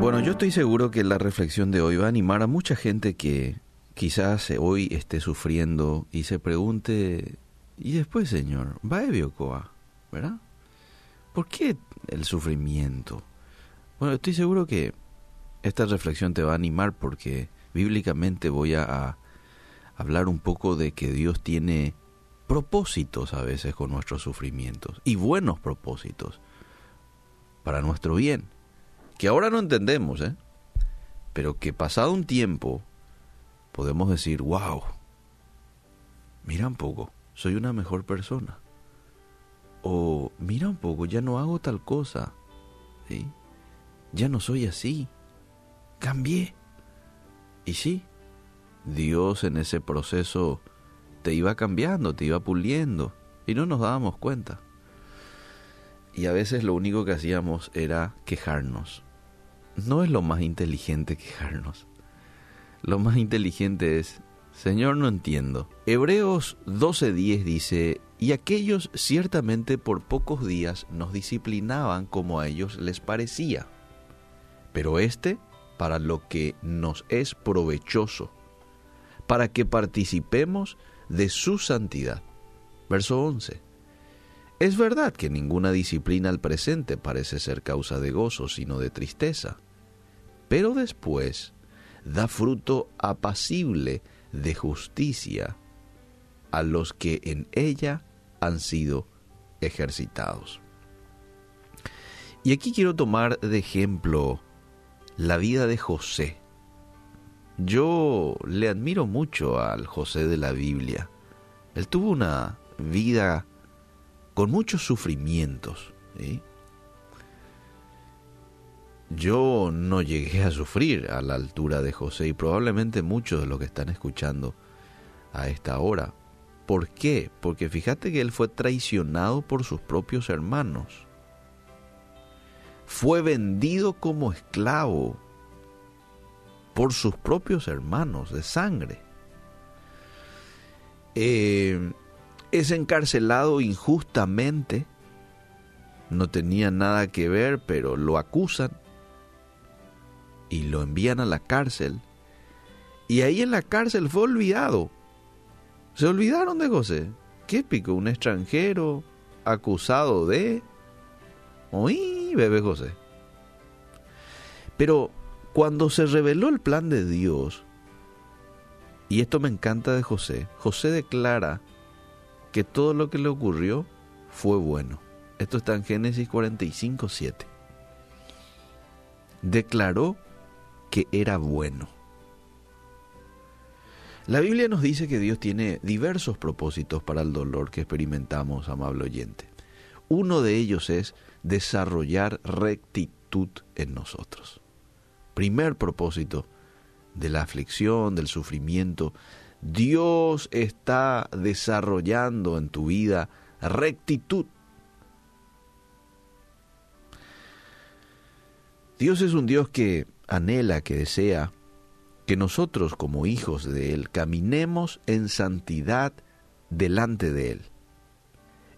Bueno, yo estoy seguro que la reflexión de hoy va a animar a mucha gente que quizás hoy esté sufriendo y se pregunte, ¿y después, Señor? ¿Va a Biocoa? ¿Verdad? ¿Por qué el sufrimiento? Bueno, estoy seguro que esta reflexión te va a animar porque bíblicamente voy a, hablar un poco de que Dios tiene propósitos a veces con nuestros sufrimientos y buenos propósitos para nuestro bien, que ahora no entendemos, ¿eh? pero que pasado un tiempo podemos decir, wow, mira un poco, soy una mejor persona. O mira un poco, ya no hago tal cosa. ¿sí? Ya no soy así. Cambié. Y sí, Dios en ese proceso te iba cambiando, te iba puliendo. Y no nos dábamos cuenta. Y a veces lo único que hacíamos era quejarnos. No es lo más inteligente quejarnos. Lo más inteligente es, Señor, no entiendo. Hebreos 12:10 dice, y aquellos ciertamente por pocos días nos disciplinaban como a ellos les parecía, pero este para lo que nos es provechoso, para que participemos de su santidad. Verso 11. Es verdad que ninguna disciplina al presente parece ser causa de gozo, sino de tristeza, pero después da fruto apacible de justicia a los que en ella han sido ejercitados. Y aquí quiero tomar de ejemplo la vida de José. Yo le admiro mucho al José de la Biblia. Él tuvo una vida con muchos sufrimientos. Yo no llegué a sufrir a la altura de José y probablemente muchos de los que están escuchando a esta hora. ¿Por qué? Porque fíjate que él fue traicionado por sus propios hermanos. Fue vendido como esclavo por sus propios hermanos de sangre. Eh, es encarcelado injustamente. No tenía nada que ver, pero lo acusan y lo envían a la cárcel. Y ahí en la cárcel fue olvidado. Se olvidaron de José. ¿Qué pico? Un extranjero acusado de... Uy, bebé José. Pero cuando se reveló el plan de Dios, y esto me encanta de José, José declara que todo lo que le ocurrió fue bueno. Esto está en Génesis 45, 7. Declaró que era bueno. La Biblia nos dice que Dios tiene diversos propósitos para el dolor que experimentamos, amable oyente. Uno de ellos es desarrollar rectitud en nosotros. Primer propósito de la aflicción, del sufrimiento, Dios está desarrollando en tu vida rectitud. Dios es un Dios que anhela, que desea que nosotros como hijos de Él caminemos en santidad delante de Él.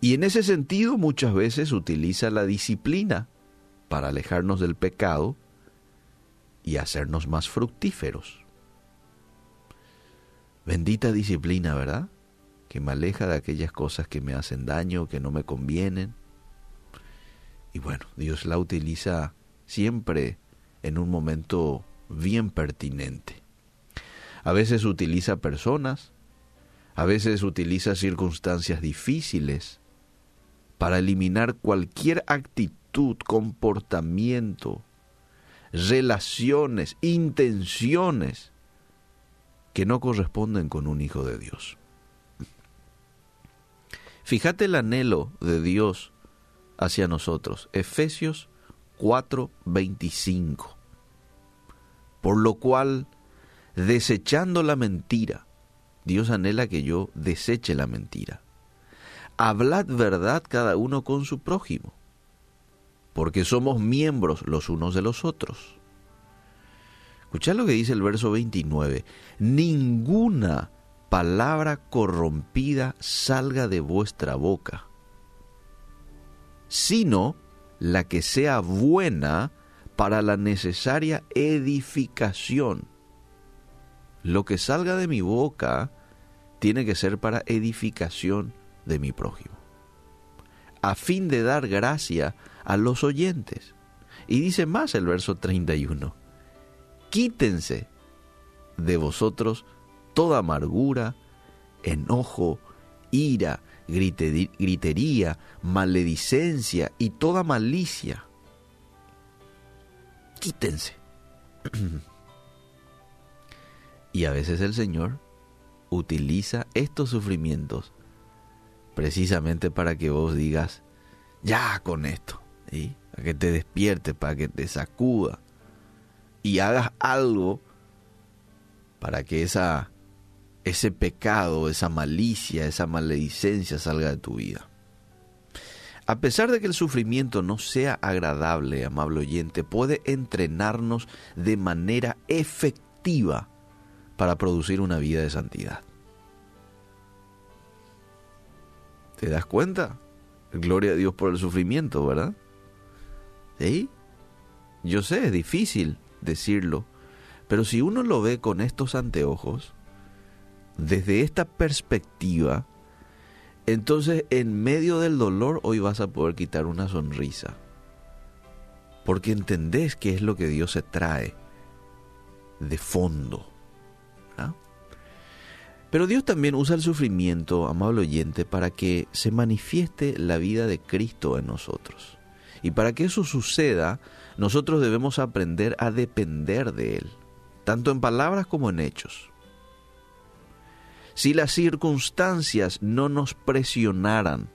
Y en ese sentido muchas veces utiliza la disciplina para alejarnos del pecado y hacernos más fructíferos. Bendita disciplina, ¿verdad? Que me aleja de aquellas cosas que me hacen daño, que no me convienen. Y bueno, Dios la utiliza siempre en un momento bien pertinente. A veces utiliza personas, a veces utiliza circunstancias difíciles para eliminar cualquier actitud, comportamiento, relaciones, intenciones que no corresponden con un hijo de Dios. Fíjate el anhelo de Dios hacia nosotros. Efesios 4:25. Por lo cual, desechando la mentira, Dios anhela que yo deseche la mentira. Hablad verdad cada uno con su prójimo, porque somos miembros los unos de los otros. Escuchad lo que dice el verso 29. Ninguna palabra corrompida salga de vuestra boca, sino la que sea buena para la necesaria edificación. Lo que salga de mi boca tiene que ser para edificación de mi prójimo, a fin de dar gracia a los oyentes. Y dice más el verso 31, quítense de vosotros toda amargura, enojo, ira, gritería, maledicencia y toda malicia. Quítense. y a veces el Señor utiliza estos sufrimientos precisamente para que vos digas, ya con esto, para que te despiertes, para que te sacuda y hagas algo para que esa, ese pecado, esa malicia, esa maledicencia salga de tu vida. A pesar de que el sufrimiento no sea agradable, amable oyente, puede entrenarnos de manera efectiva para producir una vida de santidad. ¿Te das cuenta? Gloria a Dios por el sufrimiento, ¿verdad? ¿Sí? Yo sé, es difícil decirlo, pero si uno lo ve con estos anteojos, desde esta perspectiva, entonces en medio del dolor hoy vas a poder quitar una sonrisa. Porque entendés qué es lo que Dios se trae de fondo. Pero Dios también usa el sufrimiento, amable oyente, para que se manifieste la vida de Cristo en nosotros. Y para que eso suceda, nosotros debemos aprender a depender de Él, tanto en palabras como en hechos. Si las circunstancias no nos presionaran,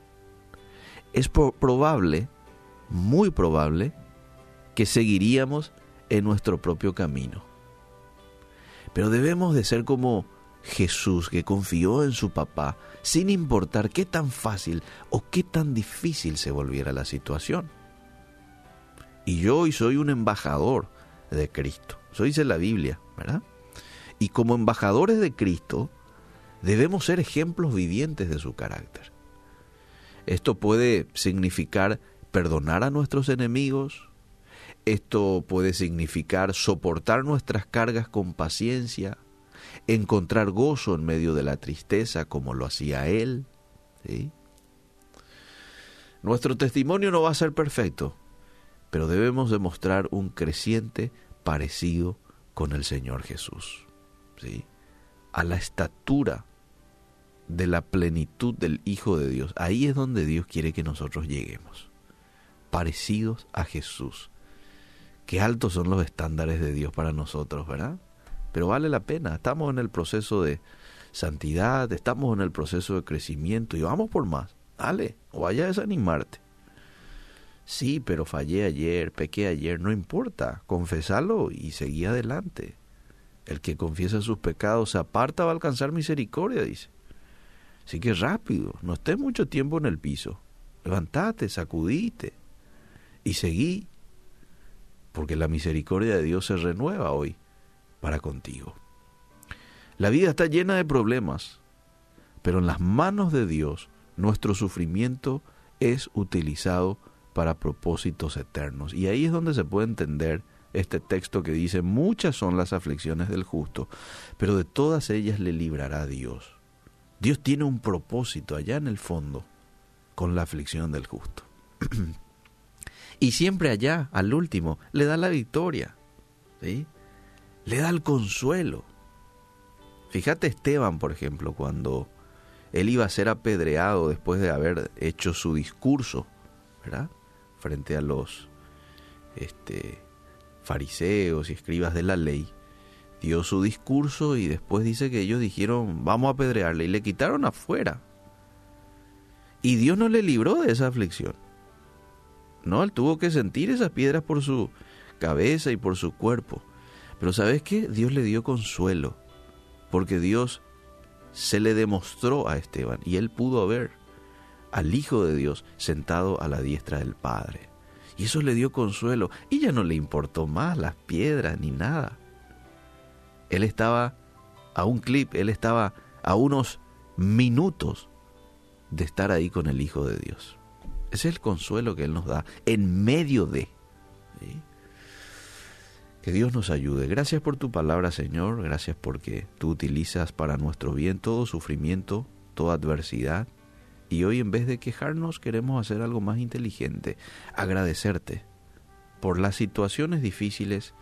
es probable, muy probable, que seguiríamos en nuestro propio camino. Pero debemos de ser como Jesús que confió en su papá sin importar qué tan fácil o qué tan difícil se volviera la situación. Y yo hoy soy un embajador de Cristo. Eso dice la Biblia, ¿verdad? Y como embajadores de Cristo, debemos ser ejemplos vivientes de su carácter. Esto puede significar perdonar a nuestros enemigos, esto puede significar soportar nuestras cargas con paciencia, encontrar gozo en medio de la tristeza como lo hacía él. Nuestro testimonio no va a ser perfecto, pero debemos demostrar un creciente parecido con el Señor Jesús, ¿sí? a la estatura de la plenitud del Hijo de Dios. Ahí es donde Dios quiere que nosotros lleguemos, parecidos a Jesús. Qué altos son los estándares de Dios para nosotros, ¿verdad? pero vale la pena. Estamos en el proceso de santidad, estamos en el proceso de crecimiento y vamos por más. Dale, o vaya a desanimarte. Sí, pero fallé ayer, pequé ayer, no importa, confesalo y seguí adelante. El que confiesa sus pecados se aparta va a alcanzar misericordia, dice. Así que rápido, no estés mucho tiempo en el piso. Levantate, sacudite y seguí, porque la misericordia de Dios se renueva hoy para contigo. La vida está llena de problemas, pero en las manos de Dios nuestro sufrimiento es utilizado para propósitos eternos. Y ahí es donde se puede entender este texto que dice, muchas son las aflicciones del justo, pero de todas ellas le librará Dios. Dios tiene un propósito allá en el fondo con la aflicción del justo. y siempre allá, al último, le da la victoria. ¿sí? le da el consuelo. Fíjate Esteban, por ejemplo, cuando él iba a ser apedreado después de haber hecho su discurso, ¿verdad? Frente a los este, fariseos y escribas de la ley, dio su discurso y después dice que ellos dijeron, vamos a apedrearle, y le quitaron afuera. Y Dios no le libró de esa aflicción. No, él tuvo que sentir esas piedras por su cabeza y por su cuerpo. Pero ¿sabes qué? Dios le dio consuelo, porque Dios se le demostró a Esteban y él pudo ver al Hijo de Dios sentado a la diestra del Padre. Y eso le dio consuelo y ya no le importó más las piedras ni nada. Él estaba a un clip, él estaba a unos minutos de estar ahí con el Hijo de Dios. Ese es el consuelo que Él nos da en medio de. Que Dios nos ayude. Gracias por tu palabra, Señor. Gracias porque tú utilizas para nuestro bien todo sufrimiento, toda adversidad. Y hoy en vez de quejarnos queremos hacer algo más inteligente, agradecerte por las situaciones difíciles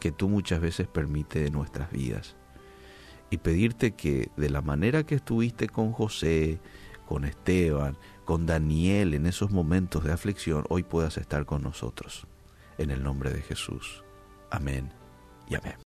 que tú muchas veces permites en nuestras vidas. Y pedirte que de la manera que estuviste con José, con Esteban, con Daniel en esos momentos de aflicción, hoy puedas estar con nosotros. En el nombre de Jesús. Amén y amén.